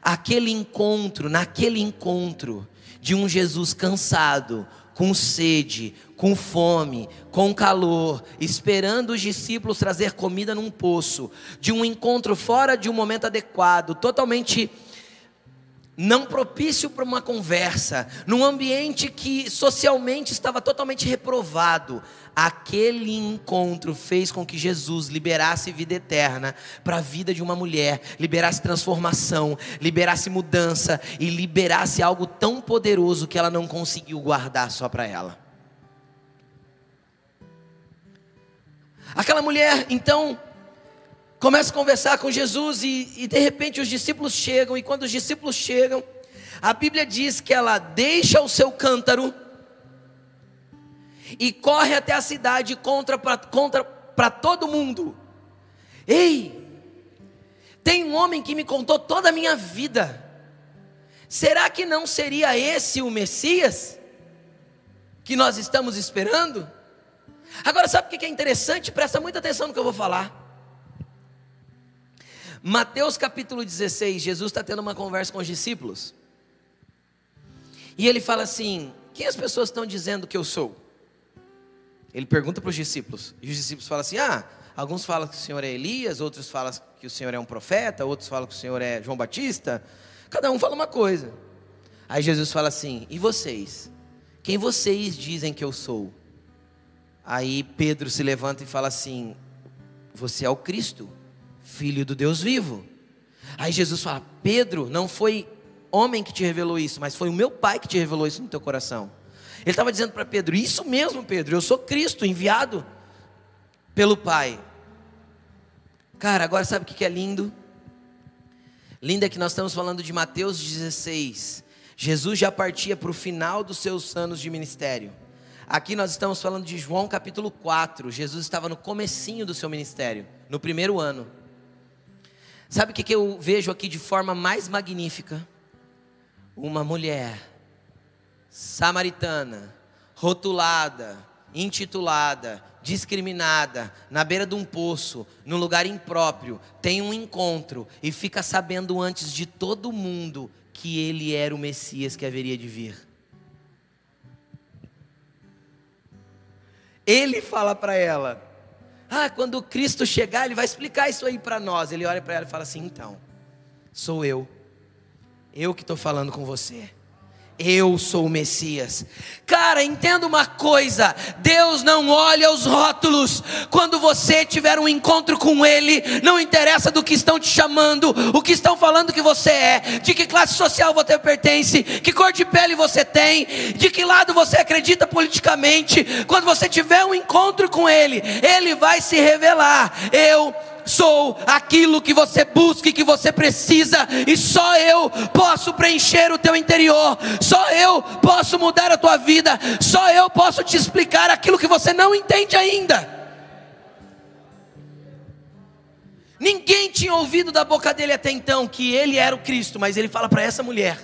Aquele encontro, naquele encontro de um Jesus cansado, com sede, com fome, com calor, esperando os discípulos trazer comida num poço, de um encontro fora de um momento adequado, totalmente não propício para uma conversa, num ambiente que socialmente estava totalmente reprovado. Aquele encontro fez com que Jesus liberasse vida eterna para a vida de uma mulher, liberasse transformação, liberasse mudança e liberasse algo tão poderoso que ela não conseguiu guardar só para ela. Aquela mulher, então, começa a conversar com Jesus e, e de repente os discípulos chegam, e quando os discípulos chegam, a Bíblia diz que ela deixa o seu cântaro e corre até a cidade contra para todo mundo. Ei, tem um homem que me contou toda a minha vida. Será que não seria esse o Messias que nós estamos esperando? Agora, sabe o que é interessante? Presta muita atenção no que eu vou falar. Mateus capítulo 16, Jesus está tendo uma conversa com os discípulos. E ele fala assim: Quem as pessoas estão dizendo que eu sou? Ele pergunta para os discípulos. E os discípulos falam assim: Ah, alguns falam que o Senhor é Elias, outros falam que o Senhor é um profeta, outros falam que o Senhor é João Batista. Cada um fala uma coisa. Aí Jesus fala assim: E vocês? Quem vocês dizem que eu sou? Aí Pedro se levanta e fala assim: Você é o Cristo filho do Deus vivo. Aí Jesus fala: Pedro, não foi homem que te revelou isso, mas foi o meu pai que te revelou isso no teu coração. Ele estava dizendo para Pedro: Isso mesmo, Pedro, eu sou Cristo enviado pelo Pai. Cara, agora sabe o que é lindo? Lindo é que nós estamos falando de Mateus 16. Jesus já partia para o final dos seus anos de ministério. Aqui nós estamos falando de João capítulo 4. Jesus estava no comecinho do seu ministério, no primeiro ano. Sabe o que, eu vejo aqui de forma mais magnífica? Uma mulher samaritana, rotulada, intitulada, discriminada, na beira de um poço, num lugar impróprio, tem um encontro e fica sabendo antes de todo mundo que ele era o Messias que haveria de vir. Ele fala para ela: ah, quando Cristo chegar, Ele vai explicar isso aí para nós. Ele olha para ela e fala assim: então, sou eu, eu que estou falando com você eu sou o Messias. Cara, entenda uma coisa: Deus não olha os rótulos. Quando você tiver um encontro com Ele, não interessa do que estão te chamando, o que estão falando que você é, de que classe social você pertence, que cor de pele você tem, de que lado você acredita politicamente. Quando você tiver um encontro com Ele, Ele vai se revelar. Eu sou aquilo que você busca e que você precisa, e só eu posso preencher o teu interior, só eu posso mudar a tua vida, só eu posso te explicar aquilo que você não entende ainda. Ninguém tinha ouvido da boca dele até então que ele era o Cristo, mas ele fala para essa mulher.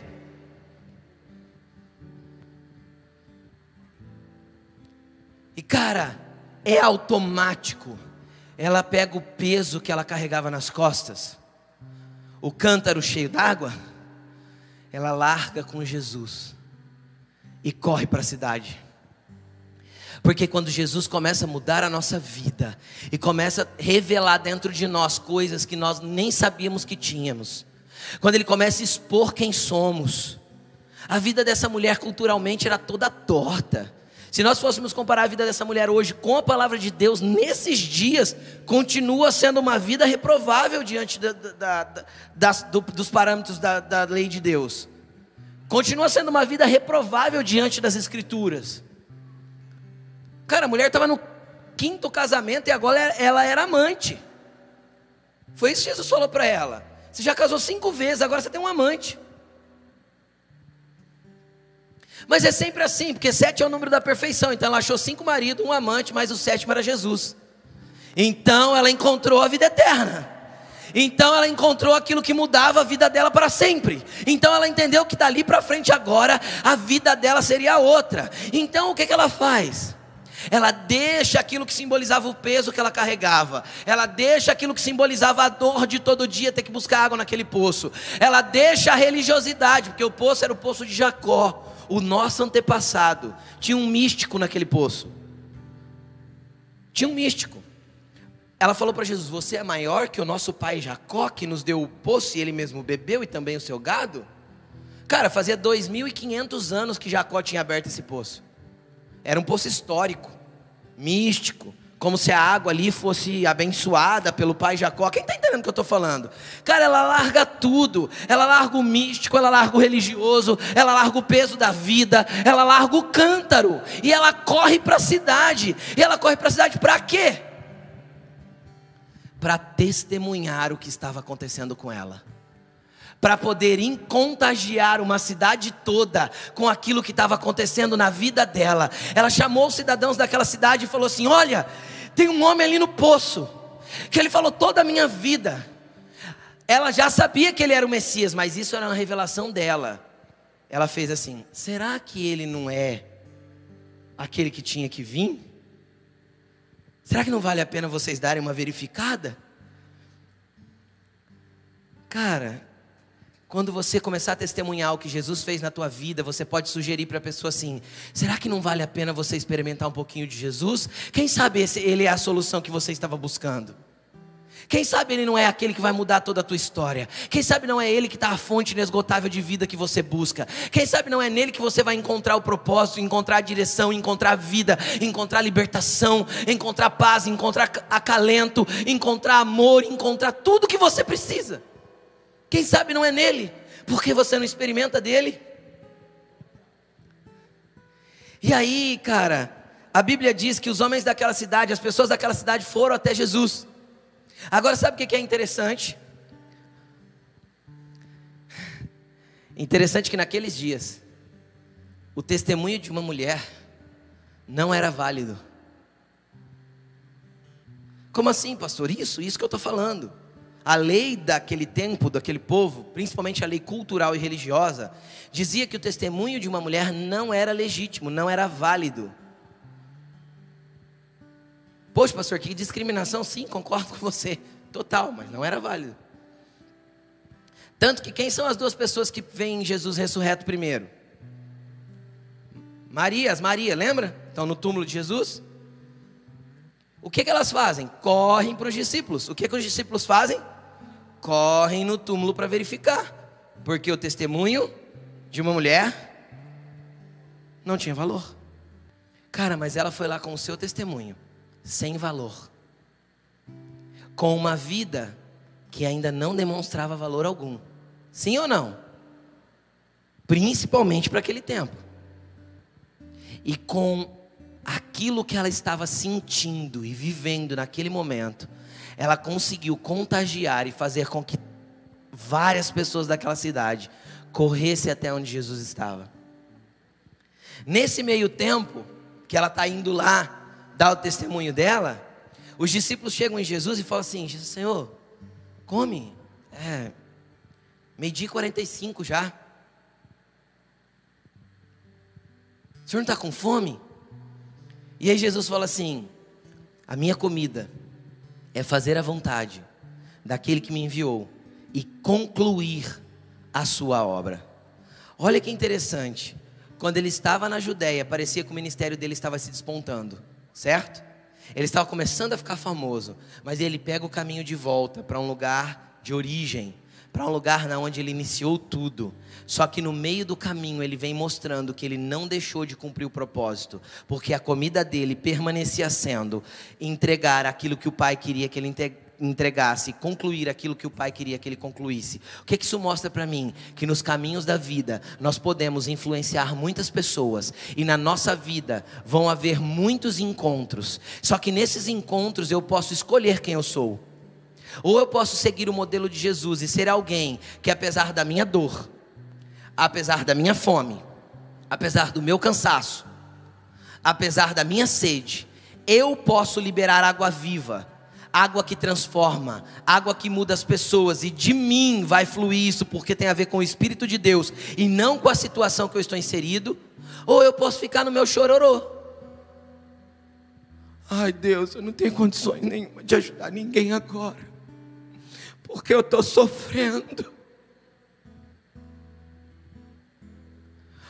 E cara, é automático ela pega o peso que ela carregava nas costas, o cântaro cheio d'água, ela larga com Jesus e corre para a cidade. Porque quando Jesus começa a mudar a nossa vida e começa a revelar dentro de nós coisas que nós nem sabíamos que tínhamos, quando ele começa a expor quem somos, a vida dessa mulher culturalmente era toda torta. Se nós fôssemos comparar a vida dessa mulher hoje com a palavra de Deus, nesses dias, continua sendo uma vida reprovável diante da, da, da, das, do, dos parâmetros da, lei de Deus. Continua sendo uma vida reprovável diante das Escrituras. Cara, a mulher estava no quinto casamento e agora ela era amante. Foi isso que Jesus falou para ela. Você já casou cinco vezes, agora você tem um amante. Mas é sempre assim, porque sete é o número da perfeição. Então ela achou cinco maridos, um amante, mas o sétimo era Jesus. Então ela encontrou a vida eterna. Então ela encontrou aquilo que mudava a vida dela para sempre. Então ela entendeu que dali para frente agora a vida dela seria outra. Então o que, que ela faz? Ela deixa aquilo que simbolizava o peso que ela carregava. Ela deixa aquilo que simbolizava a dor de todo dia ter que buscar água naquele poço. Ela deixa a religiosidade, porque o poço era o poço de Jacó o nosso antepassado, tinha um místico naquele poço. Tinha um místico. Ela falou para Jesus: Você é maior que o nosso pai Jacó, que nos deu o poço e ele mesmo bebeu e também o seu gado? Cara, fazia 2.500 anos que Jacó tinha aberto esse poço. Era um poço histórico, místico como se a água ali fosse abençoada pelo pai Jacó. Quem está entendendo o que eu estou falando? Cara, ela larga tudo. Ela larga o místico, ela larga o religioso, ela larga o peso da vida, ela larga o cântaro. E ela corre para a cidade. E ela corre para a cidade para quê? Para testemunhar o que estava acontecendo com ela para poder contagiar uma cidade toda com aquilo que estava acontecendo na vida dela. Ela chamou os cidadãos daquela cidade e falou assim: Olha, tem um homem ali no poço, que ele falou toda a minha vida. Ela já sabia que ele era o Messias, mas isso era uma revelação dela. Ela fez assim: será que ele não é aquele que tinha que vir? Será que não vale a pena vocês darem uma verificada? Cara, quando você começar a testemunhar o que Jesus fez na tua vida, você pode sugerir para a pessoa assim: será que não vale a pena você experimentar um pouquinho de Jesus? Quem sabe esse, ele é a solução que você estava buscando? Quem sabe ele não é aquele que vai mudar toda a tua história? Quem sabe não é ele que está a fonte inesgotável de vida que você busca? Quem sabe não é nele que você vai encontrar o propósito, encontrar a direção, encontrar a vida, encontrar a libertação, encontrar paz, encontrar acalento, encontrar amor, encontrar tudo que você precisa? Quem sabe não é nele, porque você não experimenta dele. E aí, cara, a Bíblia diz que os homens daquela cidade, as pessoas daquela cidade foram até Jesus. Agora, sabe o que é interessante? Interessante que naqueles dias, o testemunho de uma mulher não era válido. Como assim, pastor? Isso, isso que eu estou falando a lei daquele tempo, daquele povo, principalmente a lei cultural e religiosa, dizia que o testemunho de uma mulher não era legítimo, não era válido. Poxa, pastor, que discriminação? Sim, concordo com você. Total, mas não era válido. Tanto que quem são as duas pessoas que veem Jesus ressurreto primeiro? Maria, as Maria, lembra? Estão no túmulo de Jesus. O que, que elas fazem? Correm para os discípulos. O que, que os discípulos fazem? Correm no túmulo para verificar, porque o testemunho de uma mulher não tinha valor. Cara, mas ela foi lá com o seu testemunho, sem valor, com uma vida que ainda não demonstrava valor algum. Sim ou não? Principalmente para aquele tempo. E com aquilo que ela estava sentindo e vivendo naquele momento, ela conseguiu contagiar e fazer com que várias pessoas daquela cidade corressem até onde Jesus estava. Nesse meio tempo que ela está indo lá dar o testemunho dela, os discípulos chegam em Jesus e falam assim: Senhor, come, é, meio-dia 45 já. O senhor não está com fome? E aí Jesus fala assim: A minha comida é fazer a vontade daquele que me enviou e concluir a sua obra. Olha que interessante. Quando ele estava na Judéia, parecia que o ministério dele estava se despontando, certo? Ele estava começando a ficar famoso, mas ele pega o caminho de volta para um lugar de origem, para um lugar na onde ele iniciou tudo. Só que no meio do caminho ele vem mostrando que ele não deixou de cumprir o propósito, porque a comida dele permanecia sendo entregar aquilo que o pai queria que ele entregasse, concluir aquilo que o Pai queria que ele concluísse. O que, que isso mostra para mim? Que nos caminhos da vida nós podemos influenciar muitas pessoas e na nossa vida vão haver muitos encontros. Só que nesses encontros eu posso escolher quem eu sou. Ou eu posso seguir o modelo de Jesus e ser alguém que, apesar da minha dor, apesar da minha fome, apesar do meu cansaço, apesar da minha sede, eu posso liberar água viva água que transforma, água que muda as pessoas, e de mim vai fluir isso, porque tem a ver com o Espírito de Deus, e não com a situação que eu estou inserido, ou eu posso ficar no meu chororô. Ai Deus, eu não tenho condições nenhuma de ajudar ninguém agora, porque eu estou sofrendo.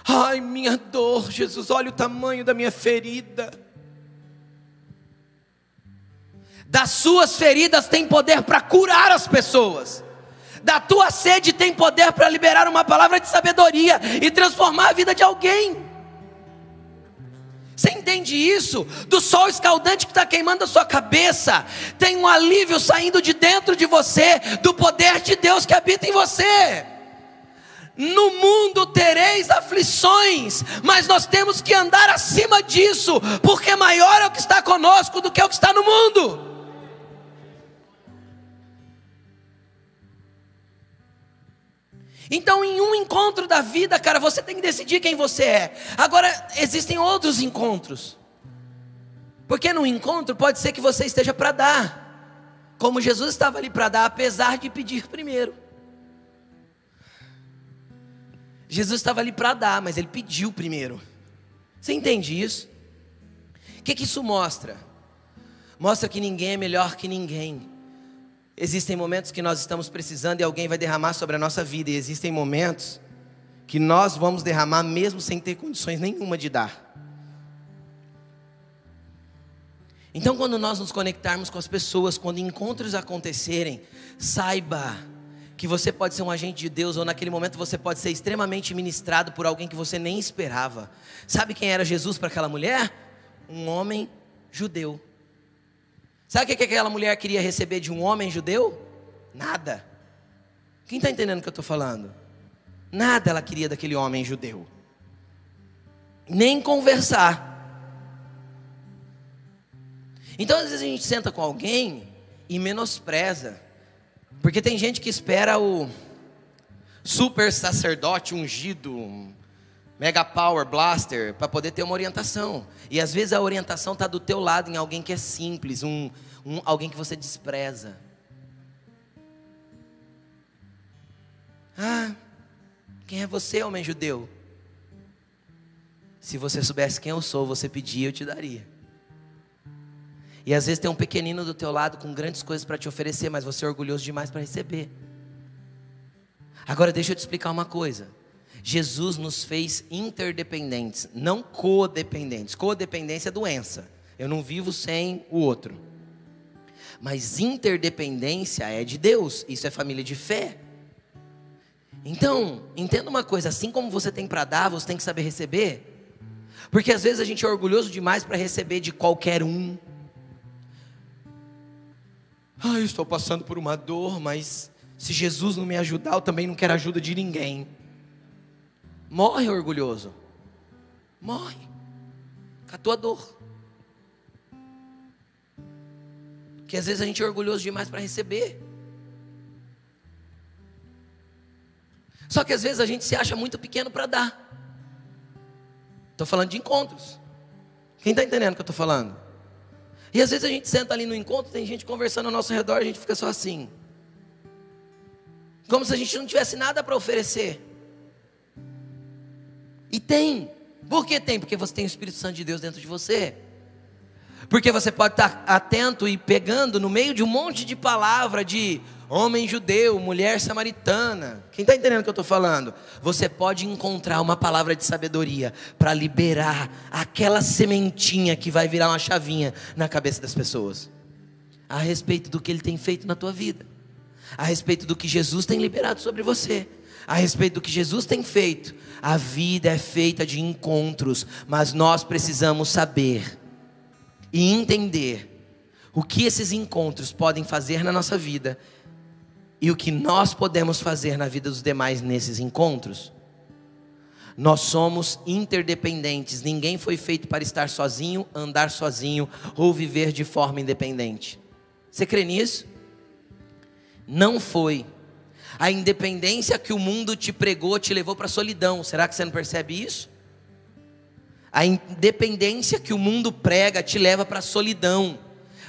Ai, minha dor, Jesus, olha o tamanho da minha ferida. Das suas feridas tem poder para curar as pessoas. Da tua sede tem poder para liberar uma palavra de sabedoria e transformar a vida de alguém. Você entende isso? Do sol escaldante que está queimando a sua cabeça, tem um alívio saindo de dentro de você, do poder de Deus que habita em você. No mundo tereis aflições, mas nós temos que andar acima disso, porque maior é o que está conosco do que o que está no mundo. Então, em um encontro da vida, cara, você tem que decidir quem você é. Agora, existem outros encontros. Porque no encontro pode ser que você esteja para dar, como Jesus estava ali para dar, apesar de pedir primeiro. Jesus estava ali para dar, mas ele pediu primeiro. Você entende isso? O que, que isso mostra? Mostra que ninguém é melhor que ninguém. Existem momentos que nós estamos precisando e alguém vai derramar sobre a nossa vida, e existem momentos que nós vamos derramar mesmo sem ter condições nenhuma de dar. Então, quando nós nos conectarmos com as pessoas, quando encontros acontecerem, saiba que você pode ser um agente de Deus, ou naquele momento você pode ser extremamente ministrado por alguém que você nem esperava. Sabe quem era Jesus para aquela mulher? Um homem judeu. Sabe o que aquela mulher queria receber de um homem judeu? Nada. Quem está entendendo o que eu estou falando? Nada ela queria daquele homem judeu. Nem conversar. Então, às vezes a gente senta com alguém e menospreza. Porque tem gente que espera o super sacerdote ungido, mega power blaster, para poder ter uma orientação. E às vezes a orientação está do teu lado em alguém que é simples, um, um, alguém que você despreza. Ah, quem é você, homem judeu? Se você soubesse quem eu sou, você pedia, eu te daria. E às vezes tem um pequenino do teu lado com grandes coisas para te oferecer, mas você é orgulhoso demais para receber. Agora deixa eu te explicar uma coisa. Jesus nos fez interdependentes, não codependentes. Codependência é doença. Eu não vivo sem o outro. Mas interdependência é de Deus, isso é família de fé. Então, entenda uma coisa: assim como você tem para dar, você tem que saber receber. Porque às vezes a gente é orgulhoso demais para receber de qualquer um. Ah, eu estou passando por uma dor, mas se Jesus não me ajudar, eu também não quero ajuda de ninguém. Morre orgulhoso. Morre. Com a tua dor. Que às vezes a gente é orgulhoso demais para receber. Só que às vezes a gente se acha muito pequeno para dar. Estou falando de encontros. Quem está entendendo o que eu estou falando? E às vezes a gente senta ali no encontro, tem gente conversando ao nosso redor, a gente fica só assim. Como se a gente não tivesse nada para oferecer. E tem. Por que tem? Porque você tem o Espírito Santo de Deus dentro de você. Porque você pode estar atento e pegando no meio de um monte de palavra de homem judeu, mulher samaritana. Quem está entendendo o que eu estou falando? Você pode encontrar uma palavra de sabedoria para liberar aquela sementinha que vai virar uma chavinha na cabeça das pessoas a respeito do que ele tem feito na tua vida, a respeito do que Jesus tem liberado sobre você, a respeito do que Jesus tem feito. A vida é feita de encontros, mas nós precisamos saber e entender o que esses encontros podem fazer na nossa vida e o que nós podemos fazer na vida dos demais nesses encontros. Nós somos interdependentes. Ninguém foi feito para estar sozinho, andar sozinho ou viver de forma independente. Você crê nisso? Não foi. A independência que o mundo te pregou te levou para a solidão. Será que você não percebe isso? A independência que o mundo prega te leva para a solidão.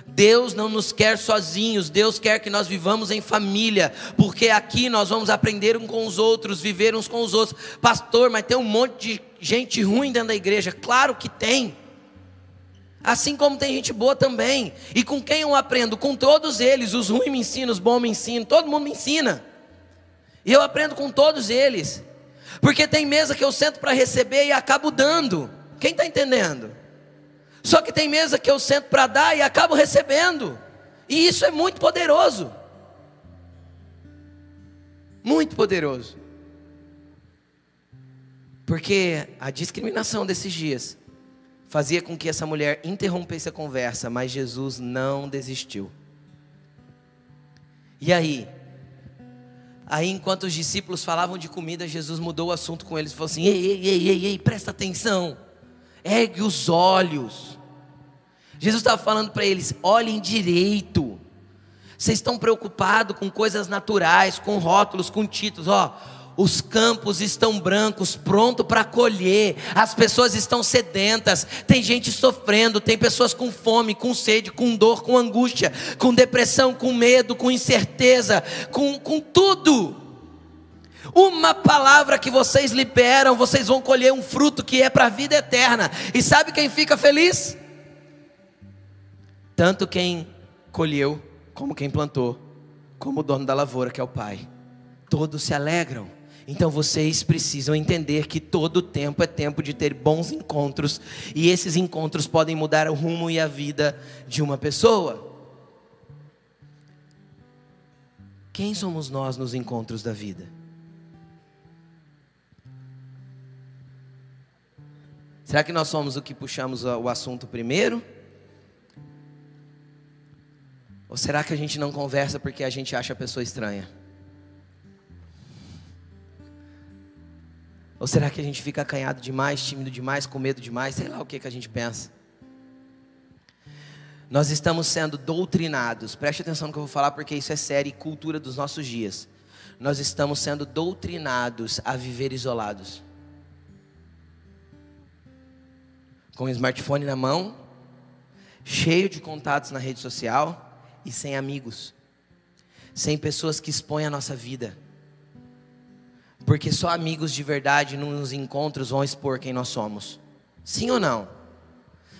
Deus não nos quer sozinhos, Deus quer que nós vivamos em família, porque aqui nós vamos aprender uns com os outros, viver uns com os outros. Pastor, mas tem um monte de gente ruim dentro da igreja. Claro que tem. Assim como tem gente boa também. E com quem eu aprendo? Com todos eles. Os ruins me ensinam, os bons me ensinam, todo mundo me ensina. E eu aprendo com todos eles. Porque tem mesa que eu sento para receber e acabo dando. Quem está entendendo? Só que tem mesa que eu sento para dar e acabo recebendo. E isso é muito poderoso. Muito poderoso. Porque a discriminação desses dias fazia com que essa mulher interrompesse a conversa, mas Jesus não desistiu. E aí? Aí, enquanto os discípulos falavam de comida, Jesus mudou o assunto com eles e falou assim: ei, ei, ei, ei, ei presta atenção, ergue os olhos. Jesus estava falando para eles: olhem direito. Vocês estão preocupados com coisas naturais, com rótulos, com títulos. Ó, os campos estão brancos, pronto para colher. As pessoas estão sedentas. Tem gente sofrendo, tem pessoas com fome, com sede, com dor, com angústia, com depressão, com medo, com incerteza, com, com tudo. Uma palavra que vocês liberam, vocês vão colher um fruto que é para a vida eterna. E sabe quem fica feliz? Tanto quem colheu, como quem plantou, como o dono da lavoura, que é o Pai. Todos se alegram. Então vocês precisam entender que todo tempo é tempo de ter bons encontros, e esses encontros podem mudar o rumo e a vida de uma pessoa. Quem somos nós nos encontros da vida? Será que nós somos o que puxamos o assunto primeiro? Ou será que a gente não conversa porque a gente acha a pessoa estranha? Ou será que a gente fica acanhado demais, tímido demais, com medo demais? Sei lá o que, que a gente pensa. Nós estamos sendo doutrinados, preste atenção no que eu vou falar, porque isso é série e cultura dos nossos dias. Nós estamos sendo doutrinados a viver isolados. Com o smartphone na mão, cheio de contatos na rede social e sem amigos, sem pessoas que expõem a nossa vida. Porque só amigos de verdade nos encontros vão expor quem nós somos. Sim ou não?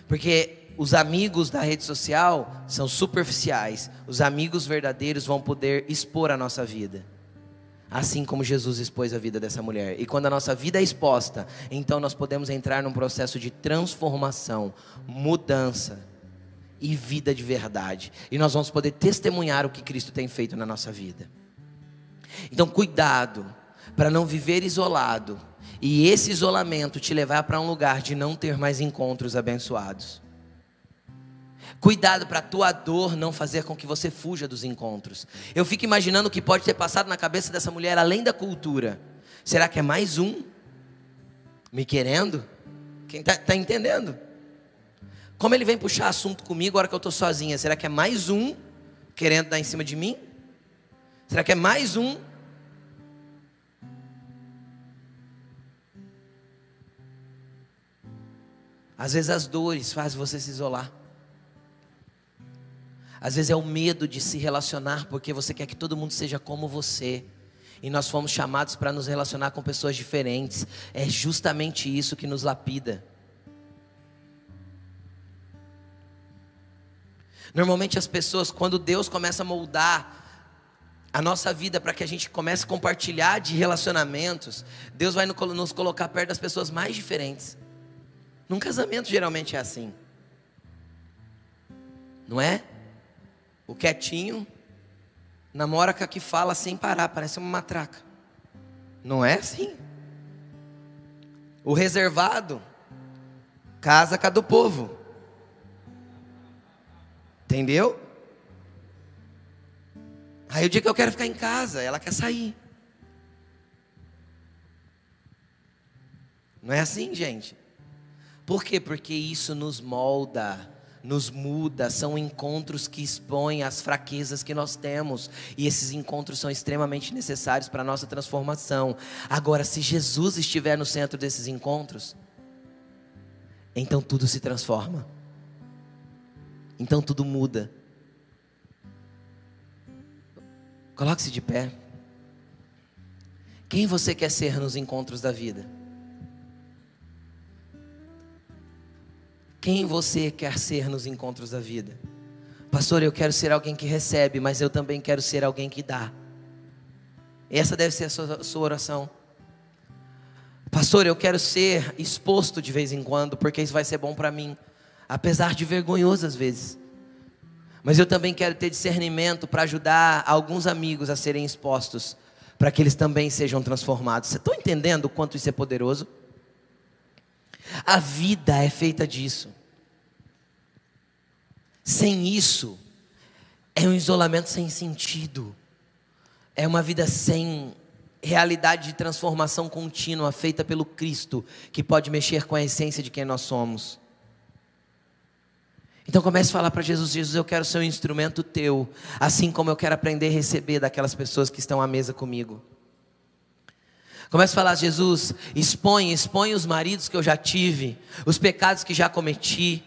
Porque os amigos da rede social são superficiais, os amigos verdadeiros vão poder expor a nossa vida. Assim como Jesus expôs a vida dessa mulher. E quando a nossa vida é exposta, então nós podemos entrar num processo de transformação, mudança e vida de verdade. E nós vamos poder testemunhar o que Cristo tem feito na nossa vida. Então, cuidado para não viver isolado e esse isolamento te levar para um lugar de não ter mais encontros abençoados. Cuidado para a tua dor não fazer com que você fuja dos encontros. Eu fico imaginando o que pode ter passado na cabeça dessa mulher além da cultura. Será que é mais um me querendo? Quem está tá entendendo? Como ele vem puxar assunto comigo agora que eu estou sozinha? Será que é mais um querendo dar em cima de mim? Será que é mais um? Às vezes as dores fazem você se isolar. Às vezes é o medo de se relacionar porque você quer que todo mundo seja como você. E nós fomos chamados para nos relacionar com pessoas diferentes. É justamente isso que nos lapida. Normalmente as pessoas, quando Deus começa a moldar a nossa vida para que a gente comece a compartilhar de relacionamentos, Deus vai nos colocar perto das pessoas mais diferentes. Num casamento geralmente é assim. Não é? O quietinho namora com a que fala sem parar, parece uma matraca. Não é assim? O reservado casa com a do povo. Entendeu? Aí o dia que eu quero ficar em casa, ela quer sair. Não é assim, gente? Por quê? Porque isso nos molda, nos muda, são encontros que expõem as fraquezas que nós temos, e esses encontros são extremamente necessários para a nossa transformação. Agora, se Jesus estiver no centro desses encontros, então tudo se transforma, então tudo muda. Coloque-se de pé. Quem você quer ser nos encontros da vida? Quem você quer ser nos encontros da vida? Pastor, eu quero ser alguém que recebe, mas eu também quero ser alguém que dá. Essa deve ser a sua, a sua oração. Pastor, eu quero ser exposto de vez em quando, porque isso vai ser bom para mim, apesar de vergonhoso às vezes. Mas eu também quero ter discernimento para ajudar alguns amigos a serem expostos, para que eles também sejam transformados. Você está entendendo o quanto isso é poderoso? A vida é feita disso. Sem isso, é um isolamento sem sentido. É uma vida sem realidade de transformação contínua feita pelo Cristo, que pode mexer com a essência de quem nós somos. Então comece a falar para Jesus: Jesus, eu quero ser um instrumento teu, assim como eu quero aprender a receber daquelas pessoas que estão à mesa comigo. Comece a falar, Jesus, expõe, expõe os maridos que eu já tive, os pecados que já cometi.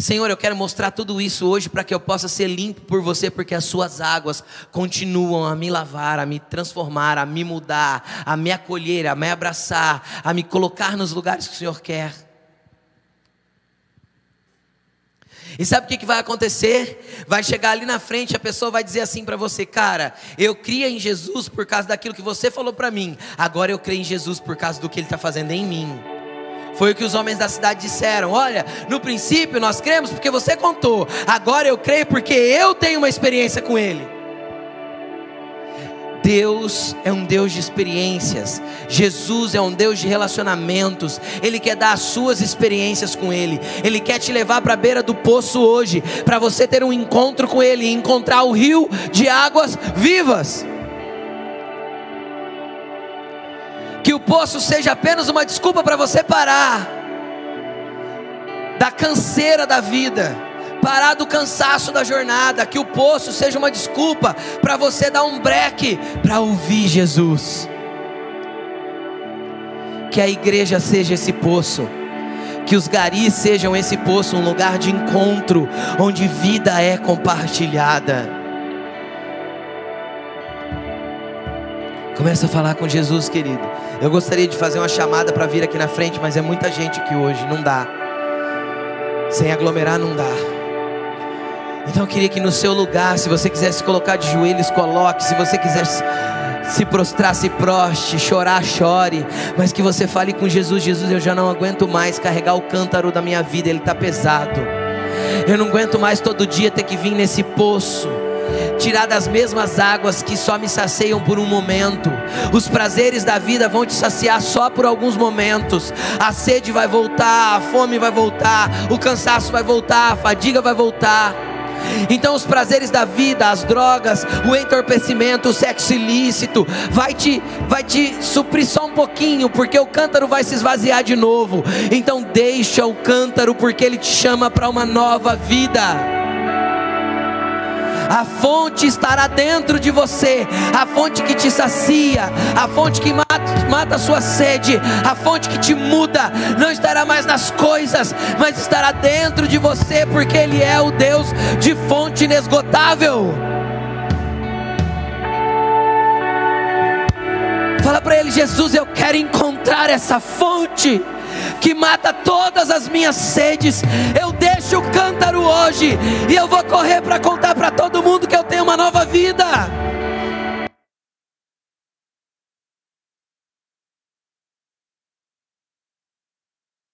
Senhor, eu quero mostrar tudo isso hoje para que eu possa ser limpo por você, porque as suas águas continuam a me lavar, a me transformar, a me mudar, a me acolher, a me abraçar, a me colocar nos lugares que o Senhor quer. E sabe o que, vai acontecer? Vai chegar ali na frente, a pessoa vai dizer assim para você, cara, eu cria em Jesus por causa daquilo que você falou para mim. Agora eu creio em Jesus por causa do que Ele está fazendo em mim. Foi o que os homens da cidade disseram: Olha, no princípio nós cremos porque você contou, agora eu creio porque eu tenho uma experiência com Ele. Deus é um Deus de experiências, Jesus é um Deus de relacionamentos, Ele quer dar as suas experiências com Ele, Ele quer te levar para a beira do poço hoje, para você ter um encontro com Ele e encontrar o rio de águas vivas. Que o poço seja apenas uma desculpa para você parar da canseira da vida parar do cansaço da jornada, que o poço seja uma desculpa para você dar um breque para ouvir Jesus. Que a igreja seja esse poço, que os garis sejam esse poço, um lugar de encontro, onde vida é compartilhada. Começa a falar com Jesus, querido. Eu gostaria de fazer uma chamada para vir aqui na frente, mas é muita gente aqui hoje, não dá. Sem aglomerar, não dá. Então eu queria que no seu lugar, se você quiser se colocar de joelhos, coloque. Se você quiser se prostrar, se proste, chorar, chore. Mas que você fale com Jesus: Jesus, eu já não aguento mais carregar o cântaro da minha vida, ele está pesado. Eu não aguento mais todo dia ter que vir nesse poço tirar das mesmas águas que só me saciam por um momento. Os prazeres da vida vão te saciar só por alguns momentos. A sede vai voltar, a fome vai voltar, o cansaço vai voltar, a fadiga vai voltar. Então os prazeres da vida, as drogas, o entorpecimento, o sexo ilícito, vai te, vai te suprir só um pouquinho, porque o cântaro vai se esvaziar de novo. Então deixa o cântaro, porque ele te chama para uma nova vida a fonte estará dentro de você, a fonte que te sacia, a fonte que mata, mata a sua sede, a fonte que te muda, não estará mais nas coisas, mas estará dentro de você, porque Ele é o Deus de fonte inesgotável. Fala para ele, Jesus, eu quero encontrar essa fonte que mata todas as minhas sedes. Eu deixo o cântaro hoje e eu vou correr para contar para todo mundo que eu tenho uma nova vida.